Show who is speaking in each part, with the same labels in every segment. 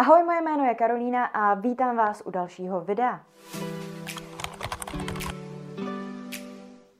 Speaker 1: Ahoj, moje jméno je Karolína a vítám vás u dalšího videa.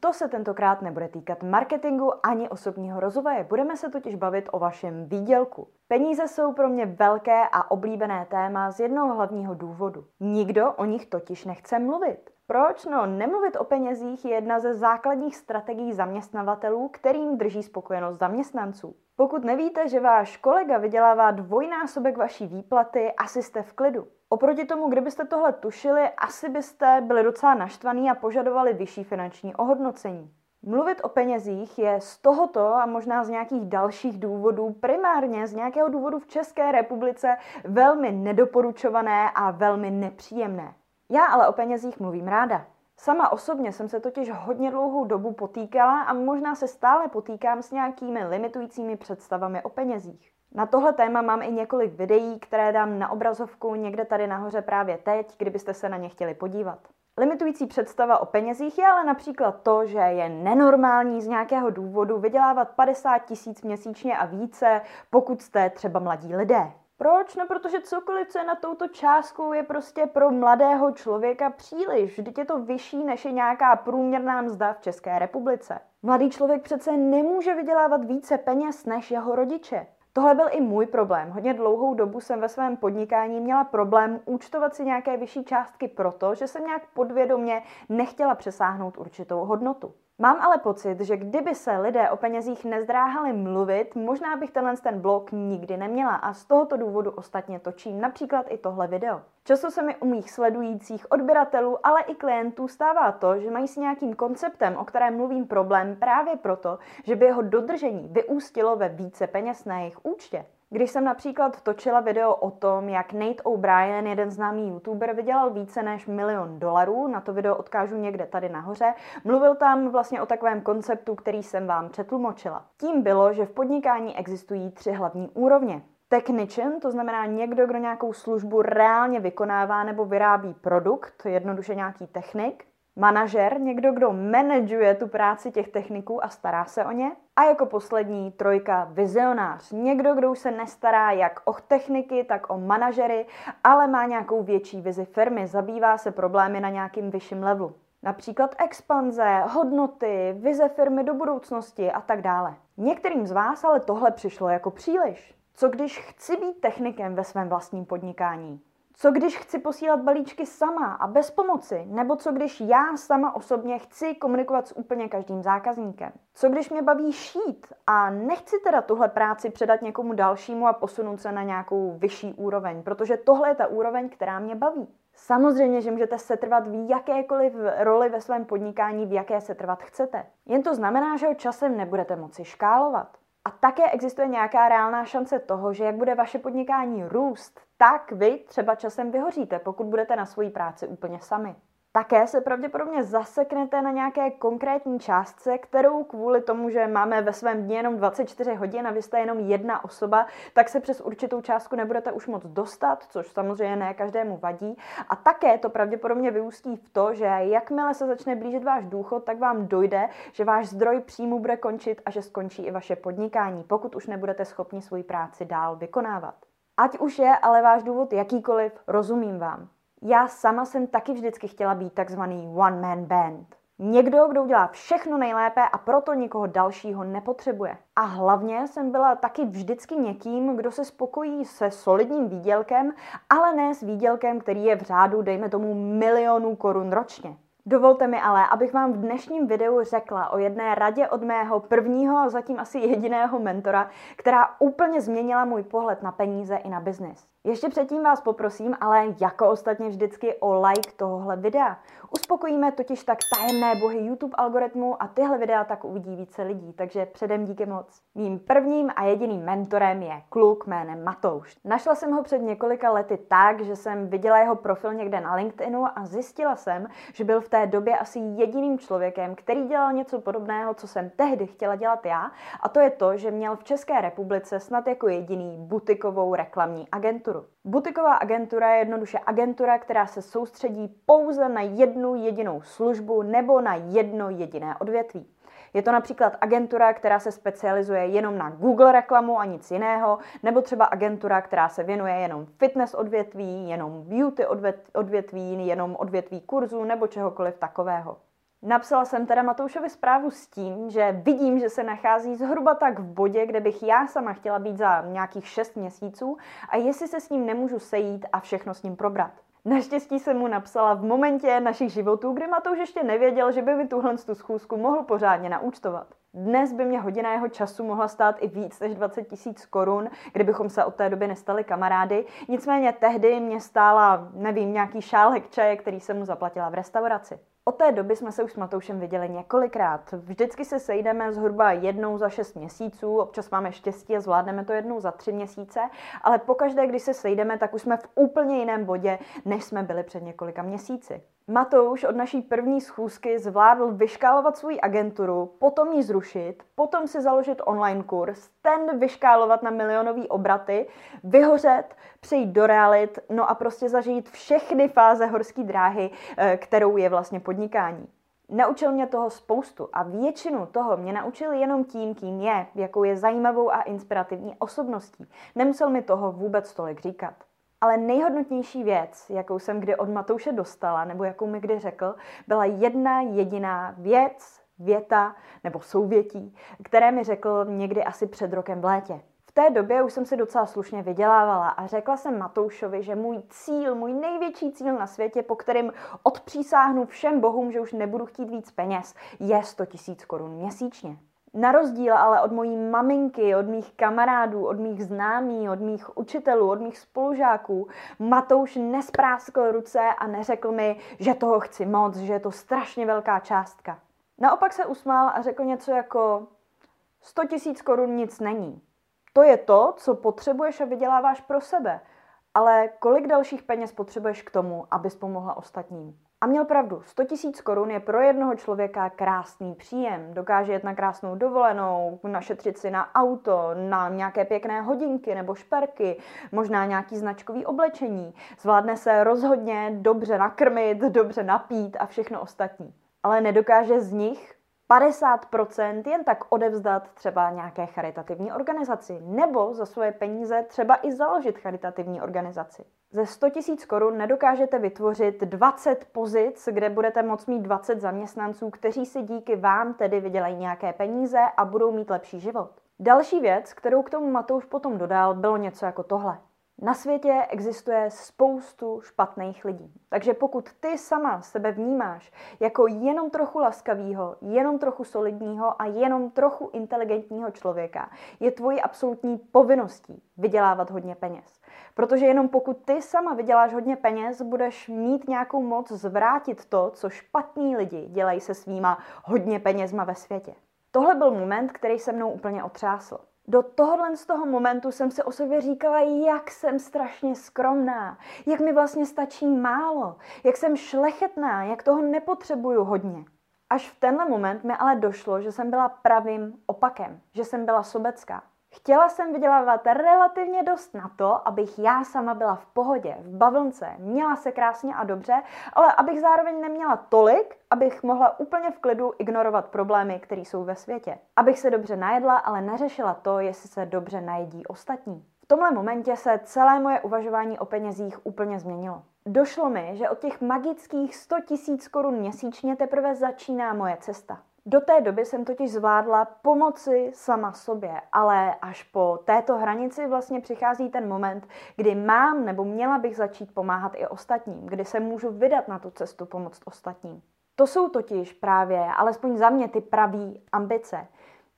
Speaker 1: To se tentokrát nebude týkat marketingu ani osobního rozvoje. Budeme se totiž bavit o vašem výdělku. Peníze jsou pro mě velké a oblíbené téma z jednoho hlavního důvodu. Nikdo o nich totiž nechce mluvit. Proč? No, nemluvit o penězích je jedna ze základních strategií zaměstnavatelů, kterým drží spokojenost zaměstnanců. Pokud nevíte, že váš kolega vydělává dvojnásobek vaší výplaty, asi jste v klidu. Oproti tomu, kdybyste tohle tušili, asi byste byli docela naštvaní a požadovali vyšší finanční ohodnocení. Mluvit o penězích je z tohoto a možná z nějakých dalších důvodů, primárně z nějakého důvodu v České republice, velmi nedoporučované a velmi nepříjemné. Já ale o penězích mluvím ráda. Sama osobně jsem se totiž hodně dlouhou dobu potýkala a možná se stále potýkám s nějakými limitujícími představami o penězích. Na tohle téma mám i několik videí, které dám na obrazovku někde tady nahoře právě teď, kdybyste se na ně chtěli podívat. Limitující představa o penězích je ale například to, že je nenormální z nějakého důvodu vydělávat 50 tisíc měsíčně a více, pokud jste třeba mladí lidé. Proč? No protože cokoliv, co je na touto částkou, je prostě pro mladého člověka příliš. Vždyť je to vyšší, než je nějaká průměrná mzda v České republice. Mladý člověk přece nemůže vydělávat více peněz než jeho rodiče. Tohle byl i můj problém. Hodně dlouhou dobu jsem ve svém podnikání měla problém účtovat si nějaké vyšší částky proto, že jsem nějak podvědomě nechtěla přesáhnout určitou hodnotu. Mám ale pocit, že kdyby se lidé o penězích nezdráhali mluvit, možná bych tenhle ten blog nikdy neměla a z tohoto důvodu ostatně točím například i tohle video. Často se mi u mých sledujících odběratelů, ale i klientů stává to, že mají s nějakým konceptem, o kterém mluvím problém právě proto, že by jeho dodržení vyústilo ve více peněz na jejich účtě. Když jsem například točila video o tom, jak Nate O'Brien, jeden známý youtuber, vydělal více než milion dolarů, na to video odkážu někde tady nahoře, mluvil tam vlastně o takovém konceptu, který jsem vám přetlumočila. Tím bylo, že v podnikání existují tři hlavní úrovně. Technician, to znamená někdo, kdo nějakou službu reálně vykonává nebo vyrábí produkt, jednoduše nějaký technik manažer, někdo, kdo manažuje tu práci těch techniků a stará se o ně. A jako poslední trojka vizionář, někdo, kdo už se nestará jak o techniky, tak o manažery, ale má nějakou větší vizi firmy, zabývá se problémy na nějakým vyšším levelu. Například expanze, hodnoty, vize firmy do budoucnosti a tak dále. Některým z vás ale tohle přišlo jako příliš. Co když chci být technikem ve svém vlastním podnikání? Co když chci posílat balíčky sama a bez pomoci? Nebo co když já sama osobně chci komunikovat s úplně každým zákazníkem? Co když mě baví šít a nechci teda tuhle práci předat někomu dalšímu a posunout se na nějakou vyšší úroveň, protože tohle je ta úroveň, která mě baví. Samozřejmě, že můžete setrvat v jakékoliv roli ve svém podnikání, v jaké setrvat chcete. Jen to znamená, že ho časem nebudete moci škálovat. A také existuje nějaká reálná šance toho, že jak bude vaše podnikání růst, tak vy třeba časem vyhoříte, pokud budete na svoji práci úplně sami. Také se pravděpodobně zaseknete na nějaké konkrétní částce, kterou kvůli tomu, že máme ve svém dně jenom 24 hodin a vy jste jenom jedna osoba, tak se přes určitou částku nebudete už moc dostat, což samozřejmě ne každému vadí. A také to pravděpodobně vyústí v to, že jakmile se začne blížit váš důchod, tak vám dojde, že váš zdroj příjmu bude končit a že skončí i vaše podnikání, pokud už nebudete schopni svoji práci dál vykonávat. Ať už je ale váš důvod jakýkoliv, rozumím vám. Já sama jsem taky vždycky chtěla být takzvaný one man band. Někdo, kdo udělá všechno nejlépe a proto nikoho dalšího nepotřebuje. A hlavně jsem byla taky vždycky někým, kdo se spokojí se solidním výdělkem, ale ne s výdělkem, který je v řádu, dejme tomu, milionů korun ročně. Dovolte mi ale, abych vám v dnešním videu řekla o jedné radě od mého prvního a zatím asi jediného mentora, která úplně změnila můj pohled na peníze i na biznis. Ještě předtím vás poprosím, ale jako ostatně vždycky o like tohohle videa. Uspokojíme totiž tak tajemné bohy YouTube algoritmu a tyhle videa tak uvidí více lidí, takže předem díky moc. Mým prvním a jediným mentorem je kluk jménem Matouš. Našla jsem ho před několika lety tak, že jsem viděla jeho profil někde na LinkedInu a zjistila jsem, že byl v té době asi jediným člověkem, který dělal něco podobného, co jsem tehdy chtěla dělat já, a to je to, že měl v České republice snad jako jediný butikovou reklamní agenturu. Butiková agentura je jednoduše agentura, která se soustředí pouze na jednu jedinou službu nebo na jedno jediné odvětví. Je to například agentura, která se specializuje jenom na Google reklamu a nic jiného, nebo třeba agentura, která se věnuje jenom fitness odvětví, jenom beauty odvětví, jenom odvětví kurzů nebo čehokoliv takového. Napsala jsem teda Matoušovi zprávu s tím, že vidím, že se nachází zhruba tak v bodě, kde bych já sama chtěla být za nějakých 6 měsíců a jestli se s ním nemůžu sejít a všechno s ním probrat. Naštěstí jsem mu napsala v momentě našich životů, kdy Matouš ještě nevěděl, že by mi tuhle tu schůzku mohl pořádně naúčtovat. Dnes by mě hodina jeho času mohla stát i víc než 20 tisíc korun, kdybychom se od té doby nestali kamarády. Nicméně tehdy mě stála, nevím, nějaký šálek čaje, který jsem mu zaplatila v restauraci. Od té doby jsme se už s Matoušem viděli několikrát. Vždycky se sejdeme zhruba jednou za šest měsíců, občas máme štěstí a zvládneme to jednou za tři měsíce, ale pokaždé, když se sejdeme, tak už jsme v úplně jiném bodě, než jsme byli před několika měsíci. Matouš od naší první schůzky zvládl vyškálovat svou agenturu, potom ji zrušit, potom si založit online kurz, ten vyškálovat na milionový obraty, vyhořet, přejít do realit, no a prostě zažít všechny fáze horské dráhy, eh, kterou je vlastně podnikání. Naučil mě toho spoustu a většinu toho mě naučil jenom tím, kým je, jakou je zajímavou a inspirativní osobností. Nemusel mi toho vůbec tolik říkat. Ale nejhodnotnější věc, jakou jsem kdy od Matouše dostala, nebo jakou mi kdy řekl, byla jedna jediná věc, věta nebo souvětí, které mi řekl někdy asi před rokem v létě. V té době už jsem si docela slušně vydělávala a řekla jsem Matoušovi, že můj cíl, můj největší cíl na světě, po kterým odpřísáhnu všem bohům, že už nebudu chtít víc peněz, je 100 000 korun měsíčně. Na rozdíl ale od mojí maminky, od mých kamarádů, od mých známí, od mých učitelů, od mých spolužáků, Matouš nespráskl ruce a neřekl mi, že toho chci moc, že je to strašně velká částka. Naopak se usmál a řekl něco jako 100 tisíc korun nic není. To je to, co potřebuješ a vyděláváš pro sebe. Ale kolik dalších peněz potřebuješ k tomu, abys pomohla ostatním? A měl pravdu, 100 tisíc korun je pro jednoho člověka krásný příjem. Dokáže jet na krásnou dovolenou, našetřit si na auto, na nějaké pěkné hodinky nebo šperky, možná nějaký značkový oblečení. Zvládne se rozhodně dobře nakrmit, dobře napít a všechno ostatní. Ale nedokáže z nich 50% jen tak odevzdat třeba nějaké charitativní organizaci nebo za svoje peníze třeba i založit charitativní organizaci. Ze 100 000 korun nedokážete vytvořit 20 pozic, kde budete moct mít 20 zaměstnanců, kteří si díky vám tedy vydělají nějaké peníze a budou mít lepší život. Další věc, kterou k tomu Matouš potom dodal, bylo něco jako tohle. Na světě existuje spoustu špatných lidí. Takže pokud ty sama sebe vnímáš jako jenom trochu laskavýho, jenom trochu solidního a jenom trochu inteligentního člověka, je tvojí absolutní povinností vydělávat hodně peněz. Protože jenom pokud ty sama vyděláš hodně peněz, budeš mít nějakou moc zvrátit to, co špatní lidi dělají se svýma hodně penězma ve světě. Tohle byl moment, který se mnou úplně otřásl do tohohle z toho momentu jsem si o sobě říkala, jak jsem strašně skromná, jak mi vlastně stačí málo, jak jsem šlechetná, jak toho nepotřebuju hodně. Až v tenhle moment mi ale došlo, že jsem byla pravým opakem, že jsem byla sobecká. Chtěla jsem vydělávat relativně dost na to, abych já sama byla v pohodě, v bavlnce, měla se krásně a dobře, ale abych zároveň neměla tolik, abych mohla úplně v klidu ignorovat problémy, které jsou ve světě. Abych se dobře najedla, ale neřešila to, jestli se dobře najedí ostatní. V tomhle momentě se celé moje uvažování o penězích úplně změnilo. Došlo mi, že od těch magických 100 000 korun měsíčně teprve začíná moje cesta. Do té doby jsem totiž zvládla pomoci sama sobě, ale až po této hranici vlastně přichází ten moment, kdy mám nebo měla bych začít pomáhat i ostatním, kdy se můžu vydat na tu cestu pomoct ostatním. To jsou totiž právě, alespoň za mě, ty praví ambice.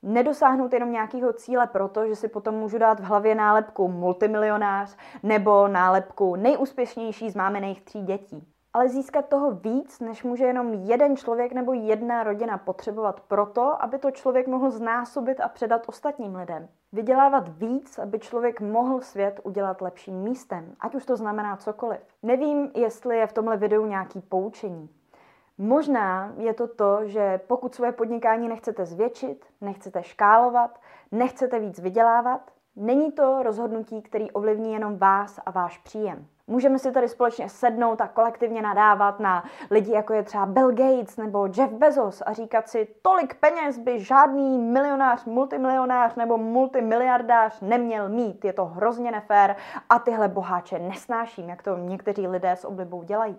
Speaker 1: Nedosáhnout jenom nějakého cíle proto, že si potom můžu dát v hlavě nálepku multimilionář nebo nálepku nejúspěšnější z mámených tří dětí ale získat toho víc, než může jenom jeden člověk nebo jedna rodina potřebovat proto, aby to člověk mohl znásobit a předat ostatním lidem. Vydělávat víc, aby člověk mohl svět udělat lepším místem, ať už to znamená cokoliv. Nevím, jestli je v tomhle videu nějaký poučení. Možná je to to, že pokud svoje podnikání nechcete zvětšit, nechcete škálovat, nechcete víc vydělávat, Není to rozhodnutí, který ovlivní jenom vás a váš příjem. Můžeme si tady společně sednout a kolektivně nadávat na lidi, jako je třeba Bill Gates nebo Jeff Bezos a říkat si, tolik peněz by žádný milionář, multimilionář nebo multimiliardář neměl mít. Je to hrozně nefér a tyhle boháče nesnáším, jak to někteří lidé s oblibou dělají.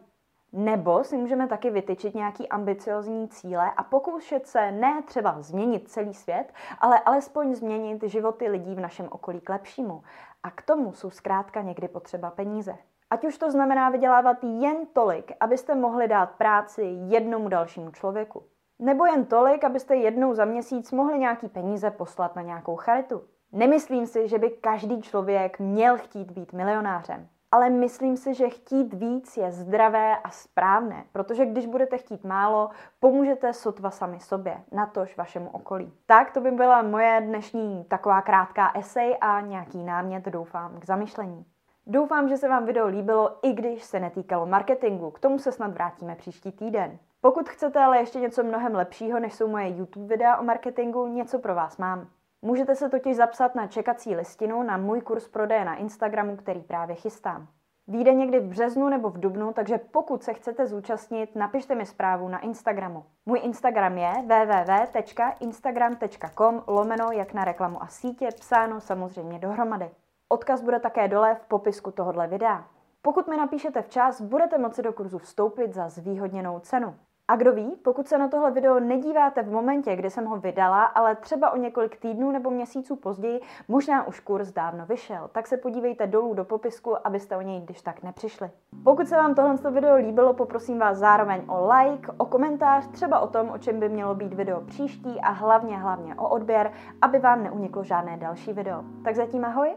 Speaker 1: Nebo si můžeme taky vytyčit nějaký ambiciozní cíle a pokoušet se ne třeba změnit celý svět, ale alespoň změnit životy lidí v našem okolí k lepšímu. A k tomu jsou zkrátka někdy potřeba peníze. Ať už to znamená vydělávat jen tolik, abyste mohli dát práci jednomu dalšímu člověku. Nebo jen tolik, abyste jednou za měsíc mohli nějaký peníze poslat na nějakou charitu. Nemyslím si, že by každý člověk měl chtít být milionářem ale myslím si, že chtít víc je zdravé a správné, protože když budete chtít málo, pomůžete sotva sami sobě, natož vašemu okolí. Tak to by byla moje dnešní taková krátká esej a nějaký námět doufám k zamyšlení. Doufám, že se vám video líbilo, i když se netýkalo marketingu. K tomu se snad vrátíme příští týden. Pokud chcete ale ještě něco mnohem lepšího, než jsou moje YouTube videa o marketingu, něco pro vás mám. Můžete se totiž zapsat na čekací listinu na můj kurz prodeje na Instagramu, který právě chystám. Výjde někdy v březnu nebo v dubnu, takže pokud se chcete zúčastnit, napište mi zprávu na Instagramu. Můj Instagram je www.instagram.com lomeno jak na reklamu a sítě, psáno samozřejmě dohromady. Odkaz bude také dole v popisku tohohle videa. Pokud mi napíšete včas, budete moci do kurzu vstoupit za zvýhodněnou cenu. A kdo ví, pokud se na tohle video nedíváte v momentě, kdy jsem ho vydala, ale třeba o několik týdnů nebo měsíců později, možná už kurz dávno vyšel, tak se podívejte dolů do popisku, abyste o něj když tak nepřišli. Pokud se vám tohle video líbilo, poprosím vás zároveň o like, o komentář, třeba o tom, o čem by mělo být video příští a hlavně hlavně o odběr, aby vám neuniklo žádné další video. Tak zatím ahoj